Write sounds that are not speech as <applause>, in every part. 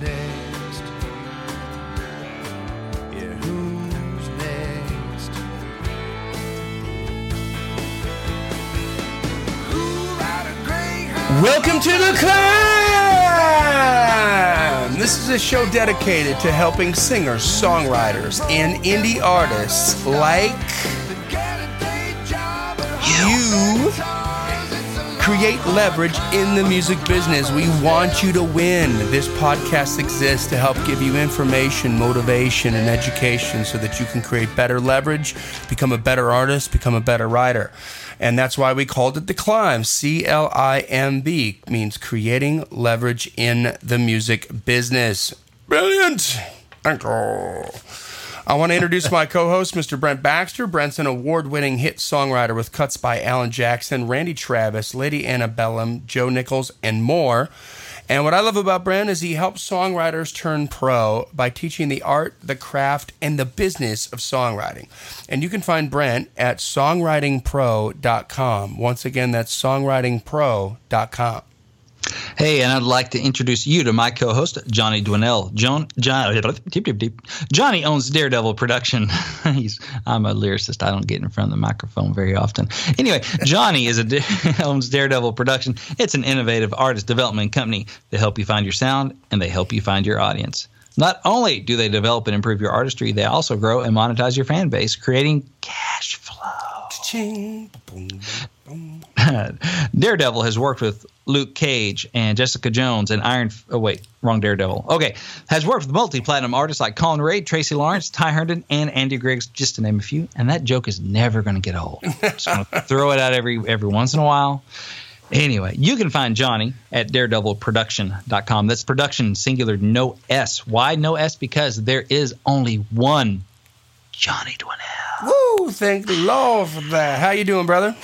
next? Yeah, who's next? Welcome to the climb. This is a show dedicated to helping singers, songwriters, and indie artists like Get a day job. you create leverage in the music business. We want you to win. This podcast exists to help give you information, motivation, and education so that you can create better leverage, become a better artist, become a better writer. And that's why we called it The Climb. C L I M B means creating leverage in the music business. Brilliant. Thank you. I want to introduce my co host, Mr. Brent Baxter. Brent's an award winning hit songwriter with cuts by Alan Jackson, Randy Travis, Lady Antebellum, Joe Nichols, and more. And what I love about Brent is he helps songwriters turn pro by teaching the art, the craft, and the business of songwriting. And you can find Brent at songwritingpro.com. Once again, that's songwritingpro.com. Hey, and I'd like to introduce you to my co-host Johnny Dwinell. John, John. Johnny owns Daredevil Production. <laughs> He's I'm a lyricist. I don't get in front of the microphone very often. Anyway, Johnny is a <laughs> owns Daredevil Production. It's an innovative artist development company. They help you find your sound and they help you find your audience. Not only do they develop and improve your artistry, they also grow and monetize your fan base, creating cash flow. Ching, boom, boom. Daredevil has worked with Luke Cage and Jessica Jones and Iron. Oh wait, wrong Daredevil. Okay, has worked with multi-platinum artists like Collin Raye, Tracy Lawrence, Ty Herndon, and Andy Griggs, just to name a few. And that joke is never going to get old. Just going <laughs> to throw it out every every once in a while. Anyway, you can find Johnny at daredevilproduction.com. That's production singular, no S. Why no S? Because there is only one Johnny Dwinell. Woo! Thank the Lord for that. How you doing, brother?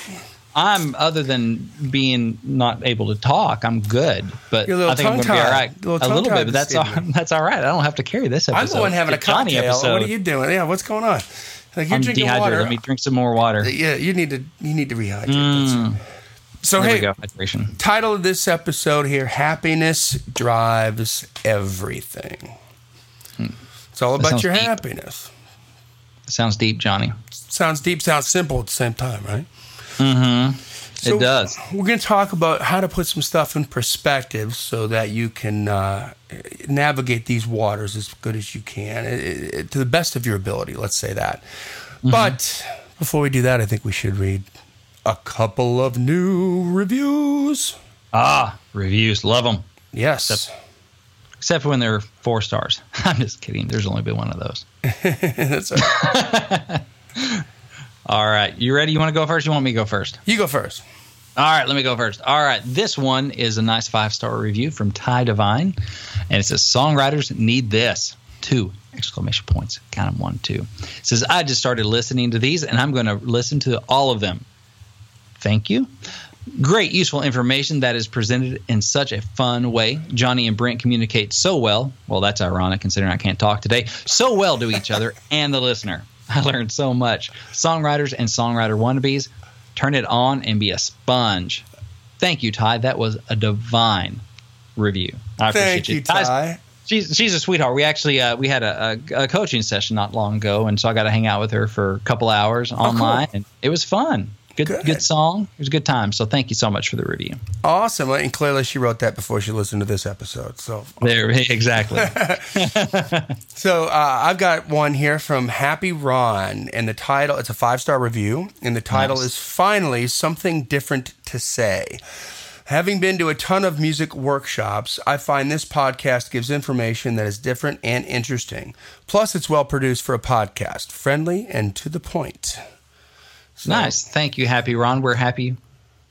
I'm other than being not able to talk, I'm good. But a I think I'm gonna be all A little a little bit, but that's all, <laughs> that's all right. I don't have to carry this episode. I'm the one having a It's Johnny cocktail. episode. What are you doing? Yeah, what's going on? Like you're I'm drinking dehydrated. water. Let me drink some more water. yeah, you need to you need to rehydrate. Mm, So there hey, go. Hydration. title of this episode here: Happiness drives everything. It's all Hmm. That about your deep. happiness. Sounds deep, Johnny. Sounds deep, sounds simple at the same time, right? Mm-hmm. So it does. We're going to talk about how to put some stuff in perspective so that you can uh, navigate these waters as good as you can, eh, eh, to the best of your ability. Let's say that. Mm-hmm. But before we do that, I think we should read a couple of new reviews. Ah, reviews. Love them. Yes. Except- Except for when they're four stars. <laughs> I'm just kidding. There's only been one of those. <laughs> That's all right. <laughs> All right. You ready? You want to go first? You want me to go first? you go first. All right, let me go first. All right, this one is a nice five star review from Ty Divine, and it says songwriters need this. Two exclamation points. Count them one, two. It says I just started listening to these, and I'm going to listen to all of them. Thank you. Great, useful information that is presented in such a fun way. Johnny and Brent communicate so well. Well, that's ironic considering I can't talk today. So well to each other <laughs> and the listener. I learned so much. Songwriters and songwriter wannabes, turn it on and be a sponge. Thank you, Ty. That was a divine review. I appreciate Thank you, Ty's- Ty. She's she's a sweetheart. We actually uh, we had a, a, a coaching session not long ago, and so I got to hang out with her for a couple hours online, and it was fun. Good, Good. good song. It was a good time. So thank you so much for the review. Awesome. And clearly, she wrote that before she listened to this episode. So There, <laughs> exactly. <laughs> So uh, I've got one here from Happy Ron, and the title it's a five star review, and the title Nice. is finally something different to say. Having been to a ton of music workshops, I find this podcast gives information that is different and interesting. Plus, it's well produced for a podcast, friendly and to the point. So, nice. Thank you, Happy Ron. We're happy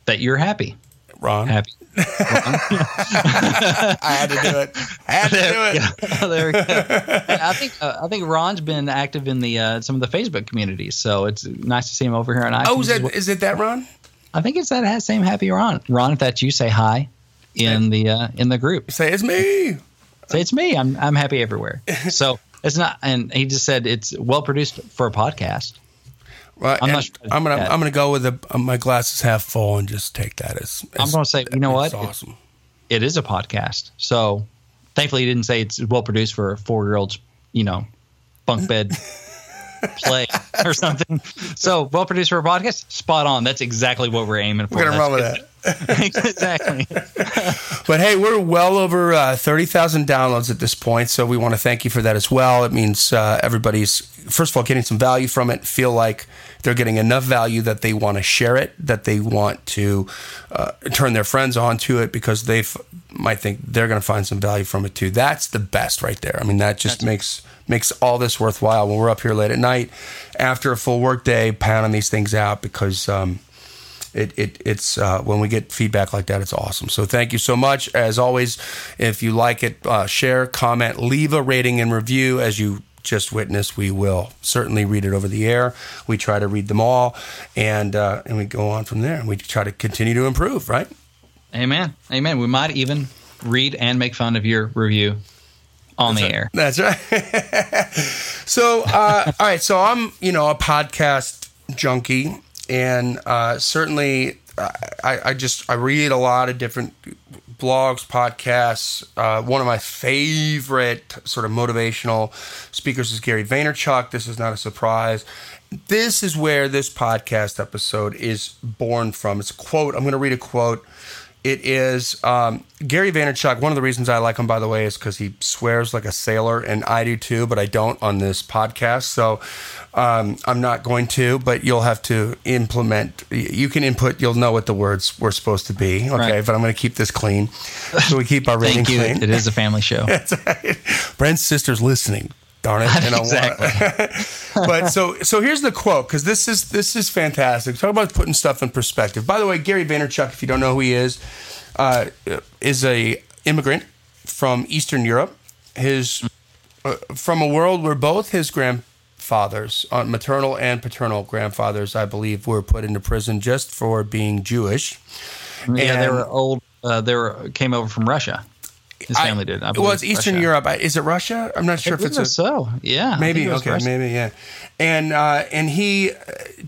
that you're happy. Ron. Happy. <laughs> I had to do it. I had to do There, it. we go. <laughs> there we go. I think uh, I think Ron's been active in the uh, some of the Facebook communities, so it's nice to see him over here on iTunes. Oh, is that well. is it that Ron? I think it's that same Happy Ron. Ron, if that's you, say hi in the uh, in the group. Say it's me. Say it's me. I'm I'm happy everywhere. <laughs> So it's not. And he just said it's well produced for a podcast. Well, I'm not sure I'm gonna that- I'm gonna go with the, uh, my glasses half full and just take that as. I'm gonna say, you know what? Awesome. It is a podcast. So Thankfully, he didn't say it's well produced for a four year old's, you know, bunk bed <laughs> play <laughs> or something. So well produced for a podcast, spot on. That's exactly what we're aiming for. We're gonna That's run with good. that. <laughs> <laughs> exactly. But hey, we're well over uh, 30,000 downloads at this point. So we want to thank you for that as well. It means uh, everybody's, first of all, getting some value from it, feel like they're getting enough value that they want to share it, that they want to uh, turn their friends onto it because they f- might think they're going to find some value from it too. That's the best right there. I mean, that just That's- makes makes all this worthwhile when we're up here late at night after a full work day pounding these things out because um, it, it it's uh, when we get feedback like that, it's awesome. So thank you so much. As always, if you like it, uh, share, comment, leave a rating and review. As you just witnessed, we will certainly read it over the air. We try to read them all, and uh, and we go on from there. And we try to continue to improve. Right? Amen. Amen. We might even read and make fun of your review on the air. That's right. <laughs> so, uh, all right. So I'm, you know, a podcast junkie, and uh, certainly, I, I just I read a lot of different blogs, podcasts. Uh, one of my favorite sort of motivational speakers is Gary Vaynerchuk. This is not a surprise. This is where this podcast episode is born from. It's a quote. I'm going to read a quote. It is um, Gary Vaynerchuk. One of the reasons I like him, by the way, is because he swears like a sailor, and I do too, but I don't on this podcast. So um, I'm not going to, but you'll have to implement. You can input. You'll know what the words were supposed to be. Okay, Right. but I'm going to keep this clean, so we keep our <laughs> rating clean. It is a family show. <laughs> Brent's sister's listening. Darn it! <laughs> And I wanna- <laughs> but so so here's the quote because this is this is fantastic. Talk about putting stuff in perspective. By the way, Gary Vaynerchuk, if you don't know who he is, uh, is a immigrant from Eastern Europe. His uh, from a world where both his grandfathers, uh, maternal and paternal grandfathers, I believe, were put into prison just for being Jewish. Yeah, they were old. Uh, they were came over from Russia. His I- family did. I well, it's Eastern Russia. Europe. I- Is it Russia? I'm not sure I if it's a so. Yeah, maybe think it was okay Russia. maybe yeah and uh, and he uh,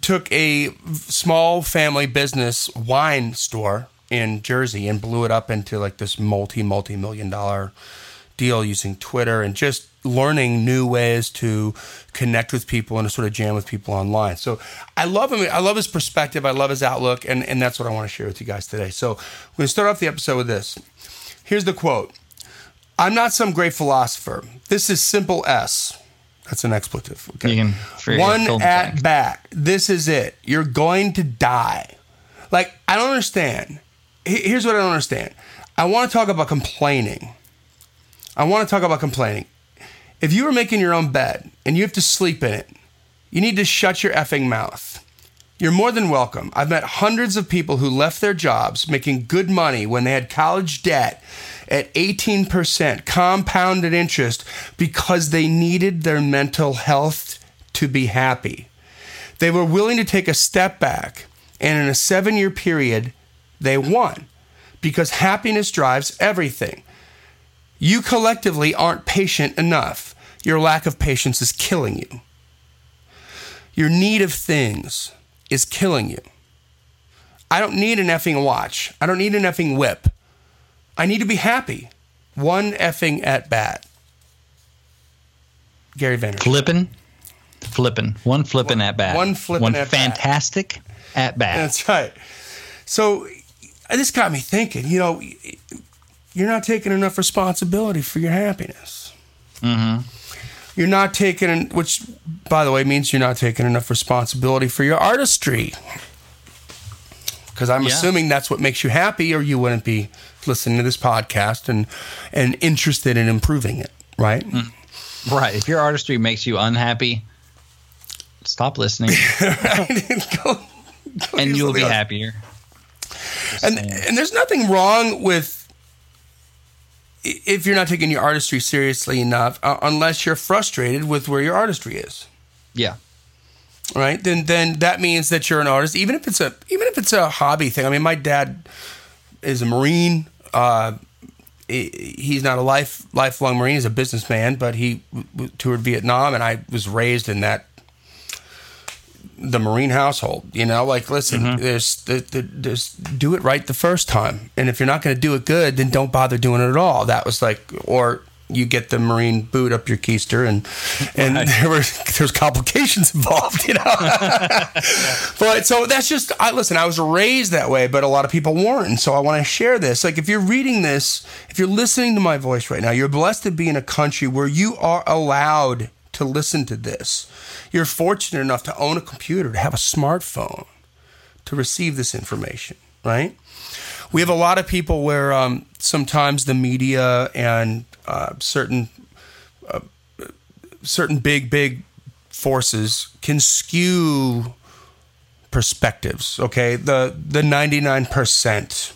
took a small family business wine store in jersey and blew it up into like this multi multi million dollar deal using twitter and just learning new ways to connect with people and to sort of jam with people online so i love him i love his perspective i love his outlook and, and that's what i want to share with you guys today so we're going to start off the episode with this here's the quote i'm not some great philosopher this is simple s that's an expletive. Okay. One fill in the at bat. This is it. You're going to die. Like, I don't understand. Here's what I don't understand. I want to talk about complaining. I want to talk about complaining. If you are making your own bed and you have to sleep in it, you need to shut your effing mouth. You're more than welcome. I've met hundreds of people who left their jobs making good money when they had college debt at 18% compounded interest because they needed their mental health to be happy. They were willing to take a step back, and in a seven year period, they won because happiness drives everything. You collectively aren't patient enough. Your lack of patience is killing you. Your need of things is killing you. I don't need an effing watch. I don't need an effing whip. I need to be happy. One effing at bat. Gary Vaynerchuk. Flipping, flipping, one flipping at bat, one flipping one at bat. fantastic at bat. That's right. So this got me thinking. You know, you're not taking enough responsibility for your happiness. Mm-hmm. You're not taking, which, by the way, means you're not taking enough responsibility for your artistry. Because I'm Yeah. assuming that's what makes you happy, or you wouldn't be listening to this podcast and and interested in improving it, right? Right. If your artistry makes you unhappy, stop listening, <laughs> Go- go and you'll be else. happier. Just and saying. and there's nothing wrong with if you're not taking your artistry seriously enough uh, unless you're frustrated with where your artistry is yeah, right then then that means that you're an artist even if it's a even if it's a hobby thing i mean my dad is a marine uh he- he's not a life lifelong marine he's a businessman but he w- w- toured vietnam and i was raised in that the Marine household. You know, like listen, there's, the, the, there's do it right the first time, and if you're not going to do it good, then don't bother doing it at all. That was like, or you get the Marine boot up your keister, and and there were <laughs> there's complications involved. You know, <laughs> but so that's just I listen. I was raised that way, but a lot of people weren't, and so I want to share this. Like if you're reading this, if you're listening to my voice right now, you're blessed to be in a country where you are allowed to listen to this. You're fortunate enough to own a computer, to have a smartphone, to receive this information, right? We have a lot of people where um, sometimes the media and uh, certain uh, certain big big forces can skew perspectives. Okay, the the ninety nine percent.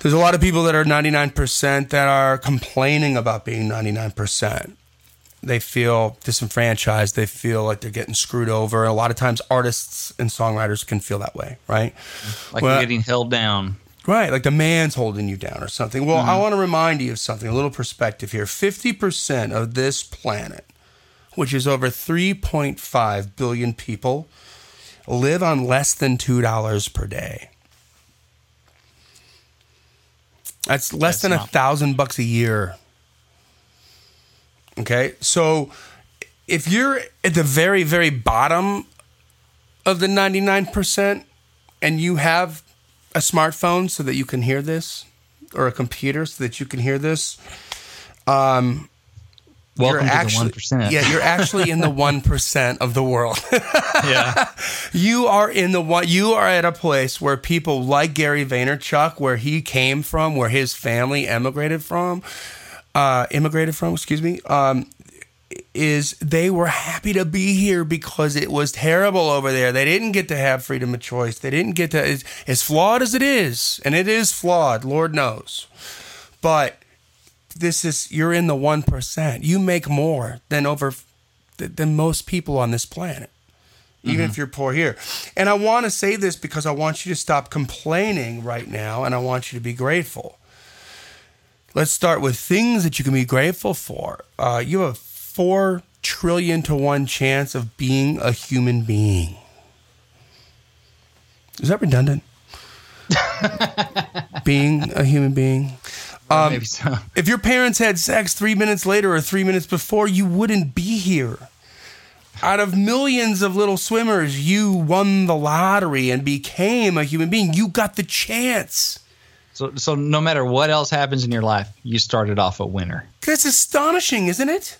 There's a lot of people that are 99% that are complaining about being 99% they feel disenfranchised. They feel like they're getting screwed over. A lot of times, artists and songwriters can feel that way, right? Like Well- you're getting held down. Right, like the man's holding you down or something. Well, I mm-hmm. want to remind you of something, a little perspective here. 50% of this planet, which is over 3.5 billion people, live on less than $2 per day. That's less That's than a thousand bucks a year. Okay, so if you're at the very, very bottom of the 99% and you have a smartphone so that you can hear this or a computer so that you can hear this, um, Welcome to actually, the one percent. Yeah, you're actually in the <laughs> 1% of the world. <laughs> yeah. you are in the one you are at a place where people like Gary Vaynerchuk where he came from where his family emigrated from uh immigrated from excuse me um is they were happy to be here because it was terrible over there. They didn't get to have freedom of choice. They didn't get to as, as flawed as it is, and it is flawed, Lord knows. But this is you're in the 1%. You make more than over than most people on this planet even if you're poor here. And I want to say this because I want you to stop complaining right now and I want you to be grateful. Let's start with things that you can be grateful for. Uh, you have four trillion to one chance of being a human being. Is that redundant? <laughs> being a human being. Um, Maybe so. If your parents had sex three minutes later or three minutes before, you wouldn't be here. Out of millions of little swimmers, you won the lottery and became a human being. You got the chance. So, so no matter what else happens in your life, you started off a winner. That's astonishing, isn't it?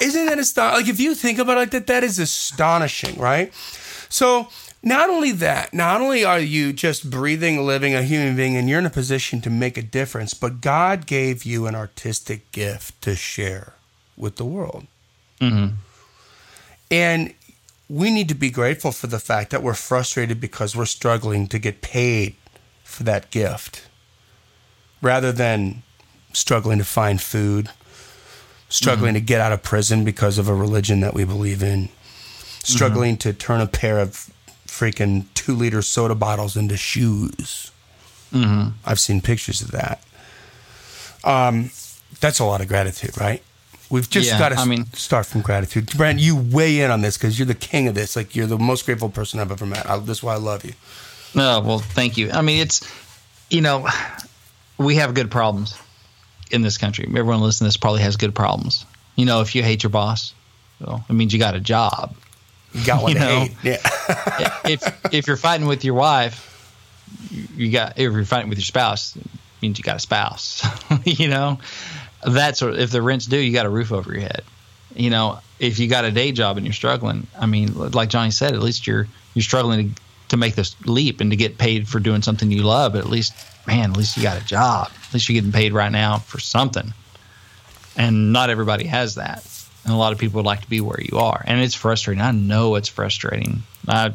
Isn't that astonishing? Like, if you think about it like that, that is astonishing, right? So, not only that, not only are you just breathing, living a human being, and you're in a position to make a difference, but God gave you an artistic gift to share with the world. Mm-hmm. And we need to be grateful for the fact that we're frustrated because we're struggling to get paid for that gift rather than struggling to find food, struggling mm-hmm. to get out of prison because of a religion that we believe in, struggling mm-hmm. to turn a pair of freaking two liter soda bottles into shoes. Mm-hmm. I've seen pictures of that. Um, that's a lot of gratitude, right? We've just Yeah, got to I mean- start from gratitude. Brent, you weigh in on this because you're the king of this. Like you're the most grateful person I've ever met. I, that's why I love you. No, well, thank you. I mean, it's, you know, we have good problems in this country. Everyone listening to this probably has good problems. You know, if you hate your boss, well, it means you got a job. You got one <laughs> You to know. hate. Yeah. <laughs> if if you're fighting with your wife, you got if you're fighting with your spouse, it means you got a spouse. <laughs> you know, that's what if the rent's due, you got a roof over your head. You know, if you got a day job and you're struggling, I mean, like Johnny said, at least you're you're struggling to to make this leap and to get paid for doing something you love. At least, man, at least you got a job. At least you're getting paid right now for something. And not everybody has that. And a lot of people would like to be where you are. And it's frustrating. I know it's frustrating. I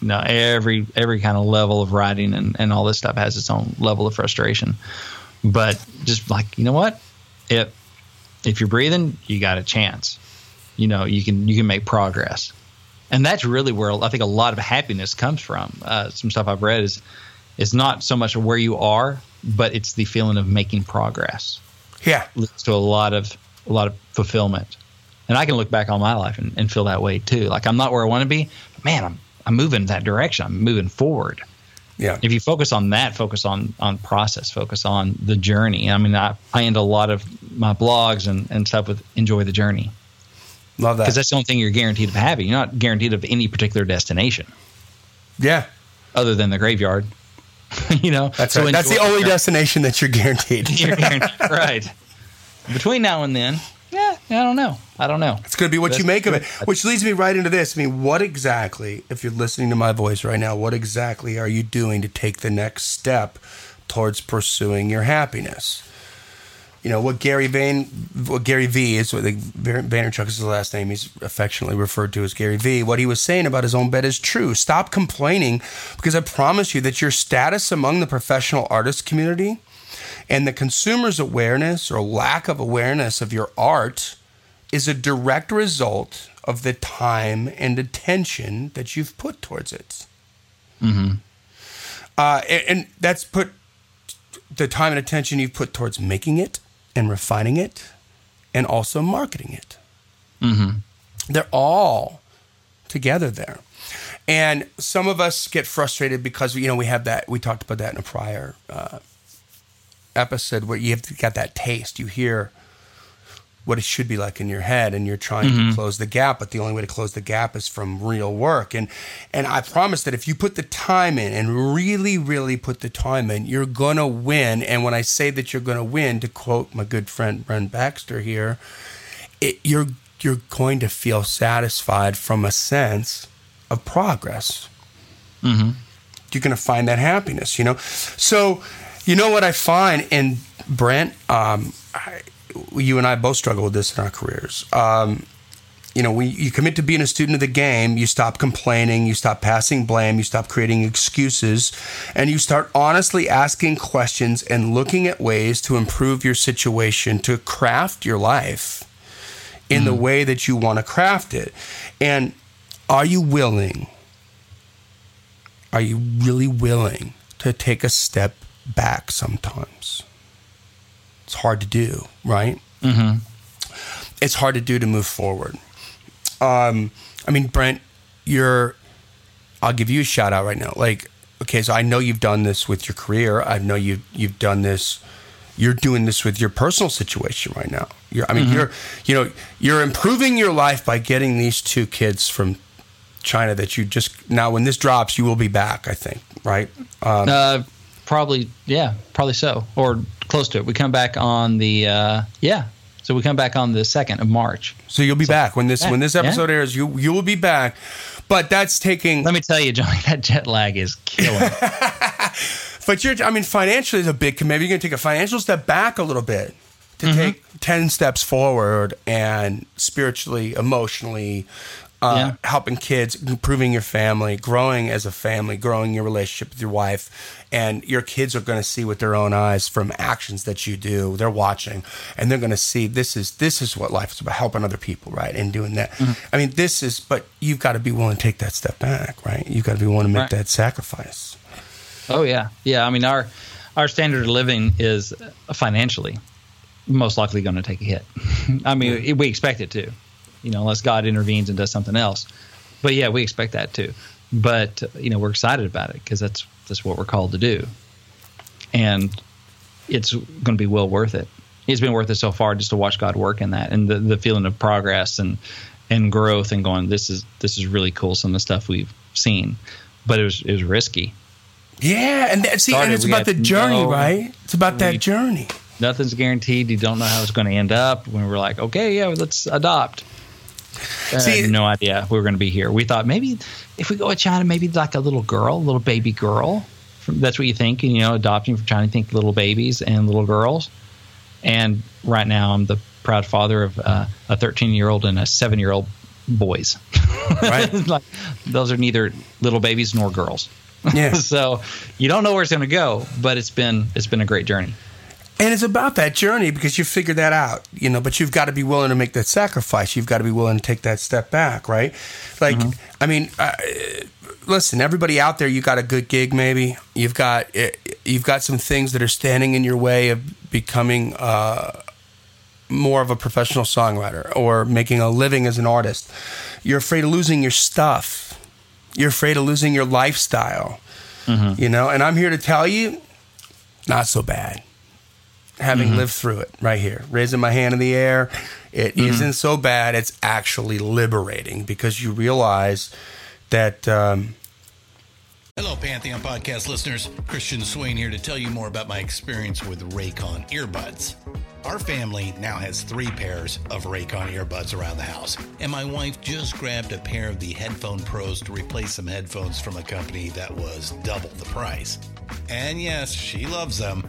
you know every every kind of level of writing and, and all this stuff has its own level of frustration. But just like, you know what? If if you're breathing, you got a chance. You know, you can you can make progress. And that's really where I think a lot of happiness comes from. Uh, some stuff I've read is is not so much where you are, but it's the feeling of making progress Yeah. leads to a lot of a lot of fulfillment And I can look back on my life and, and feel that way too. Like I'm not where I want to be, but man, I'm I'm moving that direction. I'm moving forward. Yeah. If you focus on that, focus on on process, focus on the journey. I mean, I, I end a lot of my blogs and, and stuff with enjoy the journey Love that. because that's the only thing you're guaranteed of having. You're not guaranteed of any particular destination yeah. other than the graveyard. <laughs> you know, That's So right. That's the only journey. destination that you're guaranteed. <laughs> You're guaranteed- right. Between now and then, yeah, I don't know. I don't know. It's going to be what you That's make of it. Which leads me right into this. I mean, what exactly, if you're listening to my voice right now, what exactly are you doing to take the next step towards pursuing your happiness? You know what Gary Vayne, what Gary V is what the Vaynerchuk is his last name. He's affectionately referred to as Gary V. What he was saying about his own bed is true. Stop complaining because I promise you that your status among the professional artist community and the consumer's awareness or lack of awareness of your art is a direct result of the time and attention that you've put towards it. Uh, and, and that's put the time and attention you've put towards making it and refining it and also marketing it. They're all together there. And some of us get frustrated because you know we have that. We talked about that in a prior uh, episode where you have got that taste. You hear what it should be like in your head, and you're trying to close the gap. But the only way to close the gap is from real work. And and I promise that if you put the time in and really, really put the time in, you're gonna win. And when I say that you're gonna win, to quote my good friend Bren Baxter here, it, you're you're going to feel satisfied from a sense of progress. Mm-hmm. You're going to find that happiness, you know. So, you know what I find, and Brent, um, I, you and I both struggle with this in our careers. Um, you know, we you commit to being a student of the game, you stop complaining, you stop passing blame, you stop creating excuses, and you start honestly asking questions and looking at ways to improve your situation, to craft your life in the way that you want to craft it. And are you willing? Are you really willing to take a step back sometimes? It's hard to do, right? Mm-hmm. it's hard to do to move forward. Um, I mean, Brent, you're. I'll give you a shout out right now. Like, okay, so I know you've done this with your career. I know you you've done this. You're doing this with your personal situation right now. You're, I mean, you're, you know, you're improving your life by getting these two kids from China that you just now. When this drops, you will be back. I think, right? Um, Uh, probably, yeah, probably so, or close to it. We come back on the, uh, yeah. So we come back on the second of March. so you'll be back when this yeah, when this yeah. episode airs. You you will be back, but that's taking. Let me tell you, Johnny, <laughs> that jet lag is killing. <laughs> But you're, I mean, financially is a big. Maybe you're going to take a financial step back a little bit to Mm-hmm. take ten steps forward, and spiritually, emotionally, uh, Yeah. helping kids, improving your family, growing as a family, growing your relationship with your wife, and your kids are going to see with their own eyes from actions that you do. They're watching, and they're going to see this is this is what life is about: helping other people, right, and doing that. Mm-hmm. I mean, this is. But you've got to be willing to take that step back, right? You've got to be willing to make Right. that sacrifice. Oh yeah, yeah. I mean, our our standard of living is uh, financially most likely going to take a hit. <laughs> I mean, we expect it to, you know, unless God intervenes and does something else. But yeah, we expect that too. But you know, we're excited about it because that's that's what we're called to do, and it's going to be well worth it. It's been worth it so far just to watch God work in that and the, the feeling of progress and and growth and going this is this is really cool some of the stuff we've seen, but it was it was risky. Yeah, and that, see, and it's about the journey, no- right? It's about that journey. nothing's guaranteed. You don't know how it's going to end up. When we're like, okay, yeah, let's adopt. I See- had no idea we were going to be here. We thought maybe if we go to China, maybe like a little girl, a little baby girl. That's what you think, and you know, adopting from China, you think little babies and little girls. And right now, I'm the proud father of uh, a 13 year old and a seven year old boys. Right. <laughs> like those are neither little babies nor girls. Yeah. <laughs> so you don't know where it's going to go, but it's been it's been a great journey. And it's about that journey because you figured that out, you know, but you've got to be willing to make that sacrifice. You've got to be willing to take that step back, right? Like, I mean, uh, listen, everybody out there, you got a good gig, maybe. You've got uh, you've got some things that are standing in your way of becoming uh, more of a professional songwriter or making a living as an artist, you're afraid of losing your stuff. You're afraid of losing your lifestyle. You know, and I'm here to tell you, not so bad. Having lived through it right here, raising my hand in the air, it not so bad. It's actually liberating because you realize that um, Hello, Pantheon podcast listeners. Christian Swain here to tell you more about my experience with Raycon earbuds. Our family now has three pairs of Raycon earbuds around the house, and my wife just grabbed a pair of the Headphone Pros to replace some headphones from a company that was double the price. And yes, she loves them.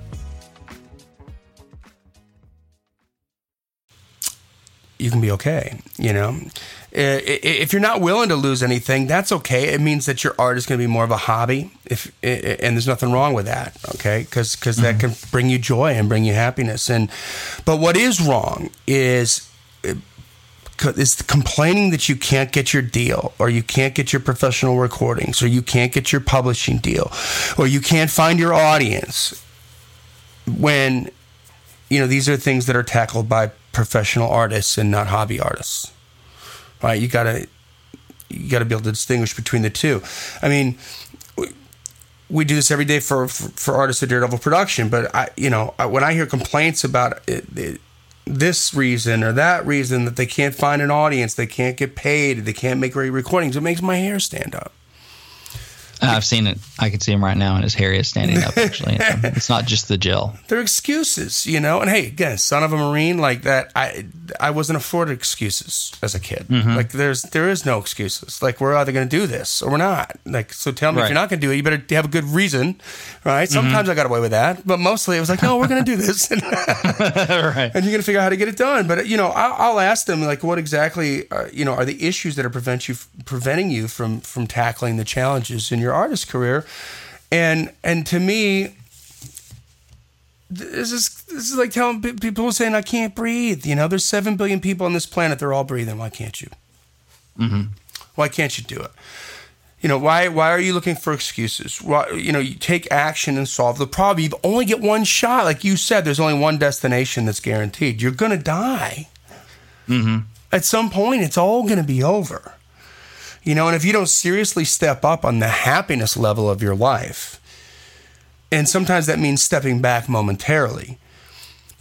You can be okay. You know, i- if you're not willing to lose anything, that's okay. It means that your art is going to be more of a hobby. If and there's nothing wrong with that, okay? Because because that can bring you joy and bring you happiness. And but what is wrong is uh, is complaining that you can't get your deal or you can't get your professional recordings or you can't get your publishing deal or you can't find your audience when you know these are things that are tackled by professional artists and not hobby artists right? You gotta you gotta be able to distinguish between the two. I mean we- we do this every day for for, for artists at daredevil production but i you know I- when i hear complaints about it, it, this reason or that reason that they can't find an audience they can't get paid they can't make great recordings it makes my hair stand up <laughs> I've seen it. I can see him right now, and his hair is standing up. Actually, <laughs> it's not just the gel. they're excuses, you know. And hey, again, son of a marine like that. I I wasn't afforded excuses as a kid. Mm-hmm. Like there's there is no excuses. Like we're either going to do this or we're not. Like so, tell me if you're not going to do it, you better have a good reason, right? Mm-hmm. Sometimes I got away with that, but mostly it was like, no, we're going to do this, <laughs> and right. you're going to figure out how to get it done. But you know, I'll, I'll ask them like, what exactly, uh, you know, are the issues that are prevent you preventing you from from tackling the challenges in your artist career? And and to me, this is this is like telling people saying I can't breathe. You know, there's seven billion people on this planet. They're all breathing. Why can't you? Mm-hmm. Why can't you do it? You know, why why are you looking for excuses? Why, you know, you take action and solve the problem. You only get one shot, like you said. There's only one destination that's guaranteed. You're gonna die. Mm-hmm. At some point, it's all gonna be over. You know, and if you don't seriously step up on the happiness level of your life, and sometimes that means stepping back momentarily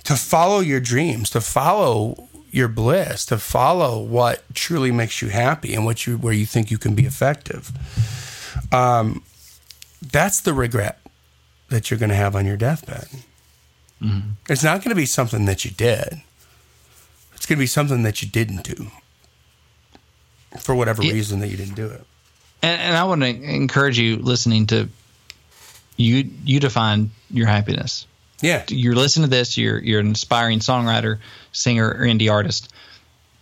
to follow your dreams, to follow your bliss, to follow what truly makes you happy and what you where you think you can be effective. Um, that's the regret that you're going to have on your deathbed. It's not going to be something that you did. It's going to be something that you didn't do for whatever reason that you didn't do it. And, and I want to encourage you listening to you. You define your happiness. Yeah. You're listening to this. You're you're an aspiring songwriter, singer, or indie artist,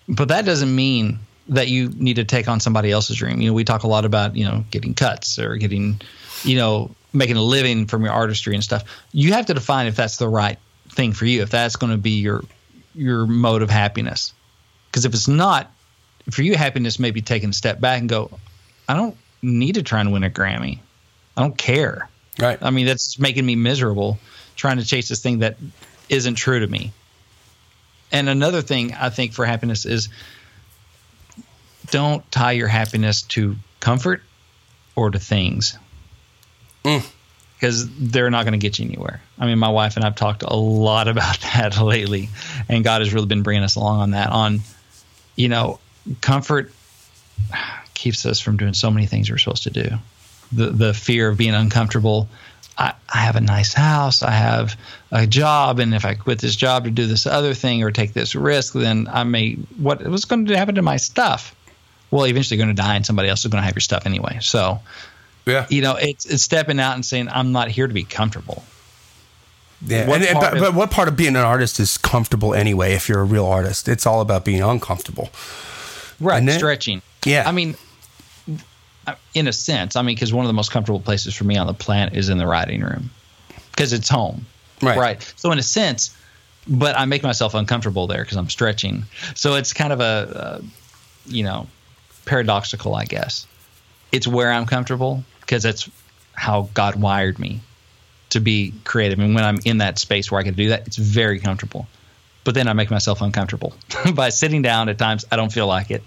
but that doesn't mean that you need to take on somebody else's dream. You know, we talk a lot about you know getting cuts or getting, you know, making a living from your artistry and stuff. You have to define if that's the right thing for you. If that's going to be your your mode of happiness, because if it's not, for you, happiness may be taking a step back and go, I don't need to try and win a Grammy. I don't care. Right. I mean, that's making me miserable trying to chase this thing that isn't true to me. And another thing I think for happiness is don't tie your happiness to comfort or to things. Mm. Because they're not going to get you anywhere. I mean, my wife and I've talked a lot <laughs> about that lately, and God has really been bringing us along on that. On, you know, comfort keeps us from doing so many things we're supposed to do. The the fear of being uncomfortable. I, I have a nice house. I have a job, and if I quit this job to do this other thing or take this risk, then I may what what's going to happen to my stuff? Well, eventually you're going to die, and somebody else is going to have your stuff anyway. So, Yeah. you know, it's it's stepping out and saying, I'm not here to be comfortable. Yeah, What and, and- but, of- but what part of being an artist is comfortable anyway? If you're a real artist, it's all about being uncomfortable. Right. Isn't? Stretching. Yeah. I mean, in a sense, I mean, because one of the most comfortable places for me on the planet is in the writing room because it's home. Right. So, in a sense, but I make myself uncomfortable there because I'm stretching. So, it's kind of a, a, you know, paradoxical, I guess. It's where I'm comfortable because that's how God wired me to be creative. And when I'm in that space where I can do that, it's very comfortable. But then I make myself uncomfortable <laughs> by sitting down at times. I don't feel like it.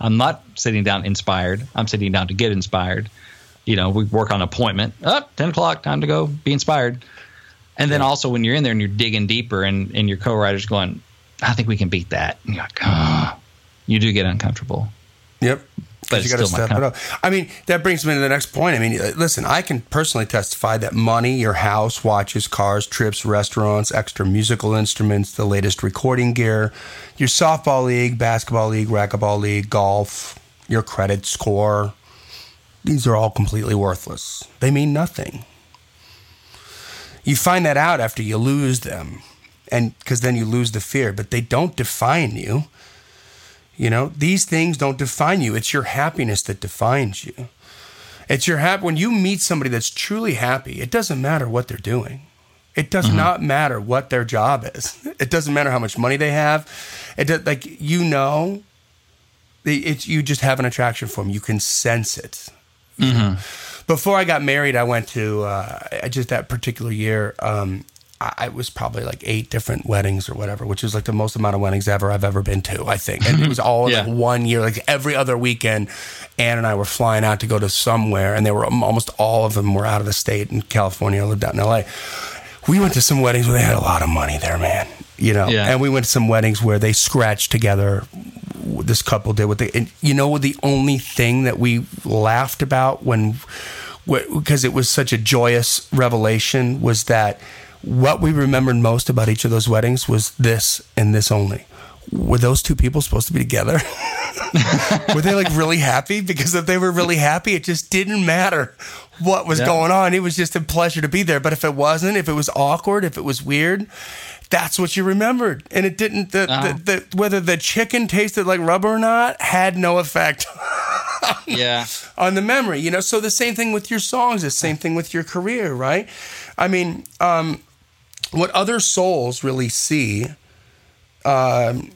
I'm not sitting down inspired. I'm sitting down to get inspired. You know, we work on appointment. Up, 10 o'clock, time to go be inspired. And then also when you're in there and you're digging deeper and, and your co-writer's going, I think we can beat that. And you're like, oh, you do get uncomfortable. Yep. But you got to step it up. I mean, that brings me to the next point. I mean, uh, listen, I can personally testify that money, your house, watches, cars, trips, restaurants, extra musical instruments, the latest recording gear, your softball league, basketball league, racquetball league, golf, your credit score, these are all completely worthless. They mean nothing. You find that out after you lose them, and because then you lose the fear, but they don't define you. You know, these things don't define you. It's your happiness that defines you. It's your hap when you meet somebody that's truly happy, it doesn't matter what they're doing. It does not matter what their job is. <laughs> It doesn't matter how much money they have. It does, like you know, it's you just have an attraction for them. You can sense it. Before I got married, I went to uh, just that particular year. Um, I, was probably like eight different weddings or whatever, which is like the most amount of weddings ever I've ever been to. I think, and it was all Yeah. like one year. Like every other weekend, Ann and I were flying out to go to somewhere, and they were um, almost all of them were out of the state in California. I lived out in L.A. We went to some weddings where they had a lot of money there, man. You know, Yeah. and we went to some weddings where they scratched together this couple did what they and you know the only thing that we laughed about when because it was such a joyous revelation was that what we remembered most about each of those weddings was this and this only. Were those two people supposed to be together? <laughs> Were they like really happy? Because if they were really happy it just didn't matter what was Yeah. going on. It was just a pleasure to be there. But if it wasn't if it was awkward if it was weird that's what you remembered. And it didn't the, Uh-huh. the, the whether the chicken tasted like rubber or not had no effect <laughs> Yeah. on the memory you know? So the same thing with your songs the same thing with your career right? I mean um what other souls really see um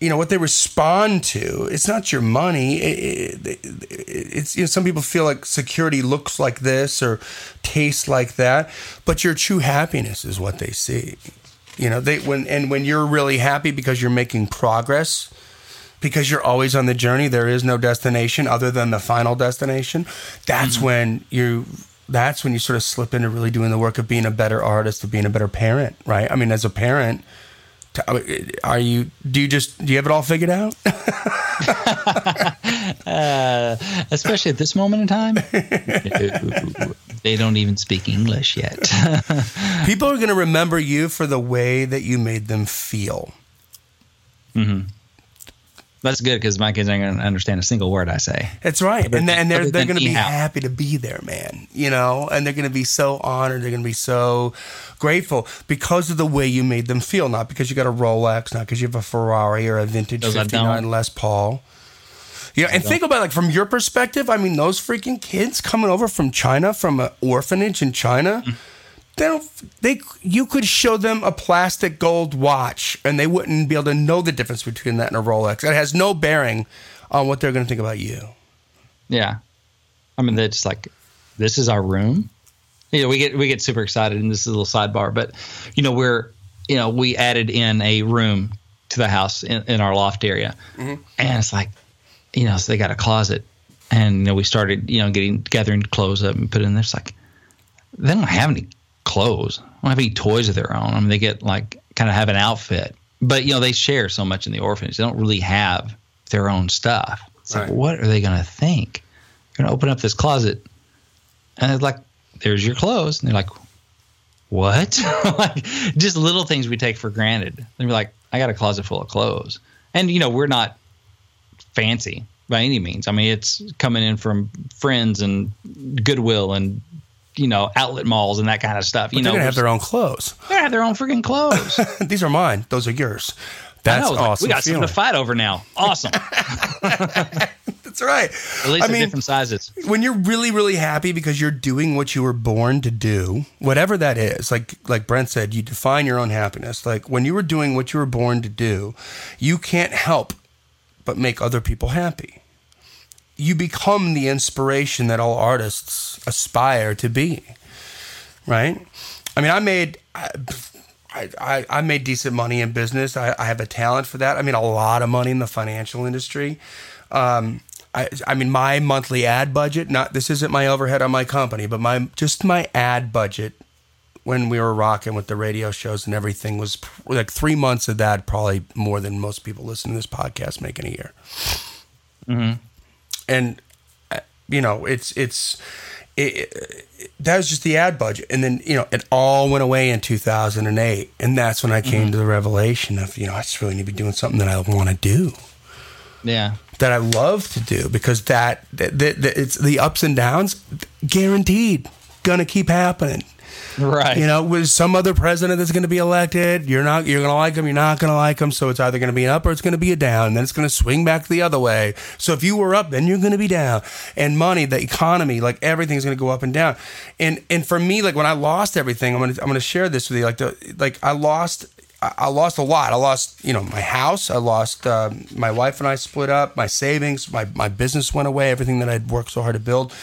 you know what they respond to it's not your money. It, it, it's you know some people feel like security looks like this or tastes like that but your true happiness is what they see. You know they when and when you're really happy because you're making progress because you're always on the journey there is no destination other than the final destination that's when you that's when you sort of slip into really doing the work of being a better artist of being a better parent right i mean as a parent are you do you just do you have it all figured out <laughs> Uh, especially at this moment in time. <laughs> they don't even speak English yet. people are going to remember you for the way that you made them feel That's good because my kids aren't going to understand a single word I say. That's right, and, and they're they're going to be happy to be there, man. You know, and they're going to be so honored. They're going to be so grateful because of the way you made them feel, not because you got a Rolex, not because you have a Ferrari or a vintage '59. Les Paul. Yeah, and think about it, like from your perspective. I mean, those freaking kids coming over from China, from an orphanage in China. Mm. They don't. They you could show them a plastic gold watch, and they wouldn't be able to know the difference between that and a Rolex. It has no bearing on what they're going to think about you. Yeah. I mean, they're just like, this is our room. You know, we get we get super excited, and this is a little sidebar, but you know, we're you know, we added in a room to the house in, in our loft area, mm-hmm. and it's like, you know, so they got a closet, and you know, we started, you know, getting gathering clothes up and put it in there. It's like they don't have any clothes. They don't have any toys of their own. I mean, they get like kind of have an outfit, but you know, they share so much in the orphanage. They don't really have their own stuff. It's like, what are they going to think? You're going to open up this closet, and it's like, there's your clothes, and they're like, what? <laughs> like just little things we take for granted. They'd be like, I got a closet full of clothes, and you know, we're not fancy by any means. I mean, it's coming in from friends and Goodwill and you know outlet malls and that kind of stuff. You they're know, gonna have their own clothes. they have their own freaking clothes. <laughs> These are mine. Those are yours. That's it's like, awesome. we got feeling. something to fight over now. Awesome. <laughs> That's right. At least I mean, different sizes. when you're really really happy because you're doing what you were born to do whatever that is like like brent said you define your own happiness like when you were doing what you were born to do you can't help but make other people happy you become the inspiration that all artists aspire to be right i mean i made I, I, I made decent money in business. I, I have a talent for that. I made a lot of money in the financial industry. Um, I, I mean, my monthly ad budget. Not this isn't my overhead on my company, but my just my ad budget when we were rocking with the radio shows and everything was like three months of that. Probably more than most people listening to this podcast make in a year. And uh, you know, it's it's it, it, that was just the ad budget, and then you know it all went away in 2008, and that's when I came to the revelation of you know I just really need to be doing something that I want to do Yeah. that I love to do because that, that, that, that it's the ups and downs guaranteed gonna keep happening. Right. You know, with some other president that's going to be elected, you're not you're going to like him, you're not going to like him, so it's either going to be an up or it's going to be a down, then it's going to swing back the other way. So if you were up, then you're going to be down. And money, the economy, like everything's going to go up and down. And and for me, like when I lost everything, I'm going to I'm going to share this with you. Like the like I lost I lost a lot. I lost, you know, my house. I lost um, my wife and I split up. My savings, my my business went away. Everything that I'd worked so hard to build.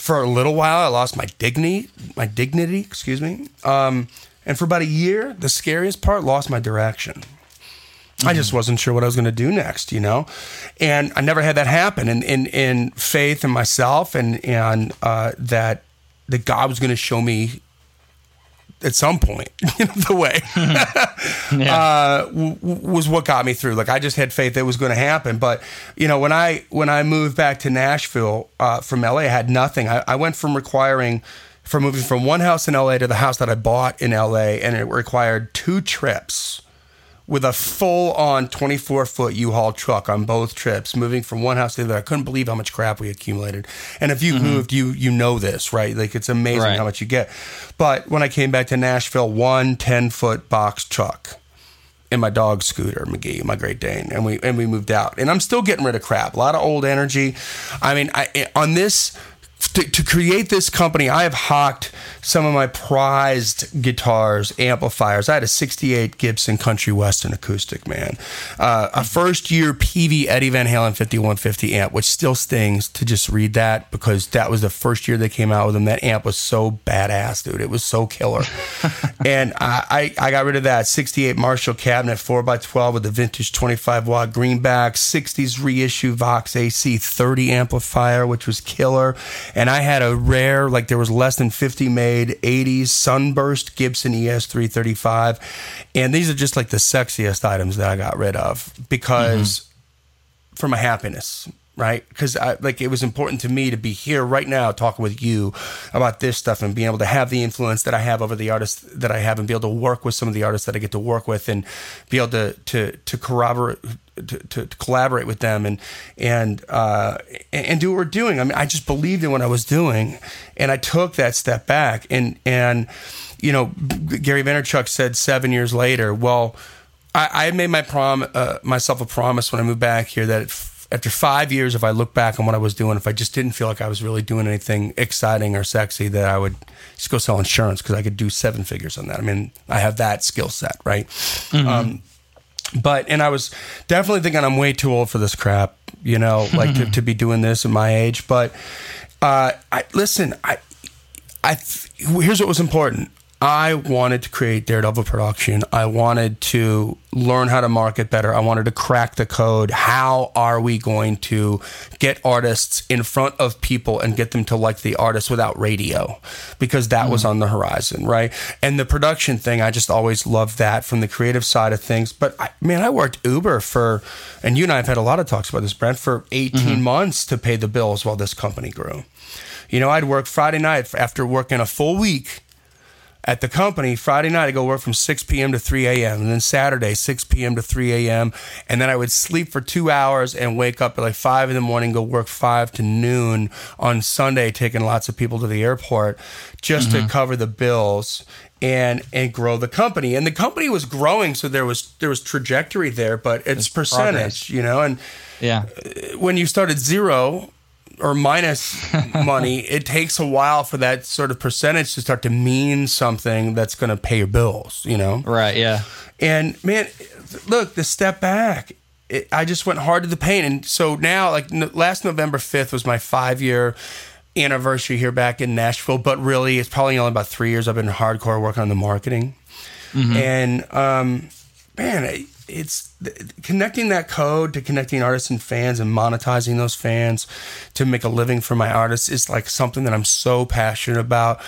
For a little while, I lost my dignity. My dignity, excuse me. Um, and for about a year, the scariest part, lost my direction. I just wasn't sure what I was going to do next, you know, and I never had that happen. And in in faith in myself and and uh, that that God was going to show me at some point <laughs> the way <laughs> uh, w- w- was what got me through. Like I just had faith it was going to happen. But you know, when I when I moved back to Nashville uh, from LA, I had nothing. I, I went from requiring from moving from one house in LA to the house that I bought in LA, and it required two trips with a full on 24 foot U-Haul truck on both trips, moving from one house to the other. I couldn't believe how much crap we accumulated. And if you've mm-hmm. moved, you you know this, right? Like it's amazing Right. how much you get. But when I came back to Nashville, one 10 foot box truck and my dog Scooter McGee, my Great Dane, and we and we moved out. And I'm still getting rid of crap. A lot of old energy. I mean, I on this to, to create this company, I have hawked some of my prized guitars, amplifiers. I had a '68 Gibson Country Western acoustic, man, uh, a first year Peavey Eddie Van Halen 5150 amp, which still stings to just read that because that was the first year they came out with them. That amp was so badass, dude. It was so killer. <laughs> and I, I, I got rid of that 68 Marshall cabinet 4x12 with the vintage 25 watt greenback, 60s reissue Vox AC 30 amplifier, which was killer. And I had a rare, like there was less than 50 made 80s Sunburst Gibson E ES 335. And these are just like the sexiest items that I got rid of because mm-hmm. for my happiness right? Because i like it was important to me to be here right now talking with you about this stuff and being able to have the influence that i have over the artists that i have and be able to work with some of the artists that i get to work with and be able to to to corroborate to, to, to collaborate with them and and uh and, do what we're doing. I mean i just believed in what i was doing and i took that step back and and you know gary vaynerchuk said seven years later well I, I made my prom uh, myself a promise when I moved back here that after five years, if I look back on what I was doing, if I just didn't feel like I was really doing anything exciting or sexy, that I would just go sell insurance because I could do seven figures on that. I mean, I have that skill set, right? Um, but and I was definitely thinking I'm way too old for this crap, you know, <laughs> like to, to be doing this at my age. But uh, I listen, I I th- here's what was important. I wanted to create Daredevil production. I wanted to learn how to market better. I wanted to crack the code. How are we going to get artists in front of people and get them to like the artist without radio? Because that was mm-hmm. on the horizon, right? And the production thing, I just always loved that from the creative side of things. But I, man, I worked Uber for, and you and I have had a lot of talks about this, Brent, for 18 mm-hmm. months to pay the bills while this company grew. You know, I'd work Friday night after working a full week at the company. Friday night, I go work from 6 p.m. to 3 a.m. And then Saturday, 6 p.m. to 3 a.m. And then I would sleep for two hours and wake up at like 5 in the morning, go work 5 to noon on Sunday, taking lots of people to the airport just to mm-hmm. cover the bills and and grow the company. And the company was growing, so there was there was trajectory there, but it's percentage, progress. you know, and Yeah. when you start at zero or minus <laughs> money, it takes a while for that sort of percentage to start to mean something that's going to pay your bills, you know? Right. Yeah. And man, look, the step back, it, I just went hard to the pain. And so now, like n- last November 5th was my five year anniversary here back in Nashville, but really it's probably only about three years I've been hardcore working on the marketing. And um, man, it's connecting that code to connecting artists and fans and monetizing those fans to make a living for my artists is like something that I'm so passionate about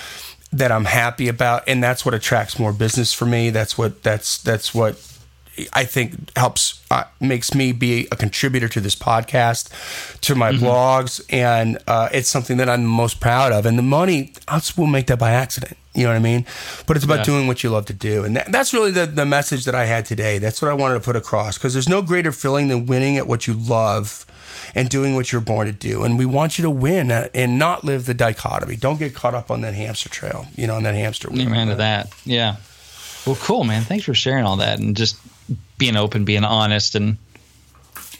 that I'm happy about and that's what attracts more business for me. That's what that's that's what I think helps uh, makes me be a contributor to this podcast, to my blogs, and uh, it's something that I'm most proud of. And the money, I will make that by accident. You know what I mean? But it's about Yeah. doing what you love to do, and that, that's really the the message that I had today. That's what I wanted to put across because there's no greater feeling than winning at what you love. And doing what you're born to do, and we want you to win and not live the dichotomy. Don't get caught up on that hamster trail, you know, on that hamster wheel. Amen to that. Yeah. Well, cool, man. Thanks for sharing all that and just being open, being honest, and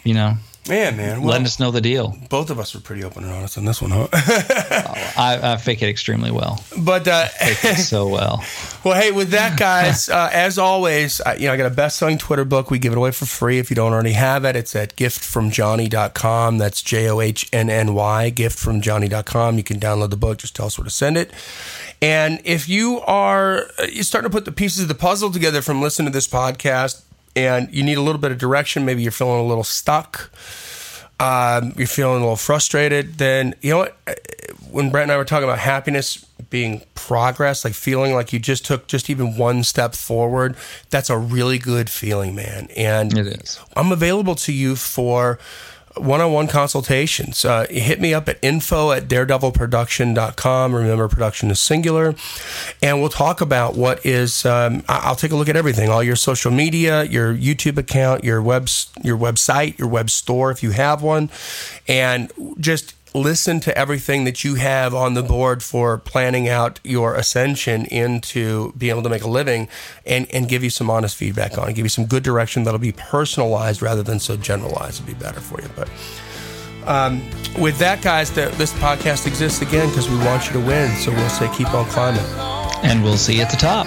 you know, Man, man, well, letting us know the deal. both of us were pretty open and honest on this one, huh? <laughs> I, I fake it extremely well. but uh, Fake it so well. <laughs> well, hey, with that, <laughs> guys, uh, as always, I, you know, I got a best-selling Twitter book. We give it away for free if you don't already have it. It's at giftfromjohnny.com. That's J O H N N Y. Giftfromjohnny.com. You can download the book. Just tell us where to send it. And if you are uh, you're starting to put the pieces of the puzzle together from listening to this podcast, and you need a little bit of direction, maybe you're feeling a little stuck um, you're feeling a little frustrated, then you know what? When Brent and I were talking about happiness being progress, like feeling like you just took just even one step forward, that's a really good feeling, man. And It is. I'm available to you for one-on-one consultations. Uh, hit me up at info at daredevilproduction.com. Remember, production is singular. And we'll talk about what is, um, I'll take a look at everything, all your social media, your YouTube account, your webs, your website, your web store, if you have one, and just listen to everything that you have on the board for planning out your ascension into being able to make a living and, and give you some honest feedback on it, give you some good direction that'll be personalized rather than so generalized. It'd be better for you. But um, with that, guys, the, this podcast exists again because we want you to win. So we'll say keep on climbing. And we'll see you at the top.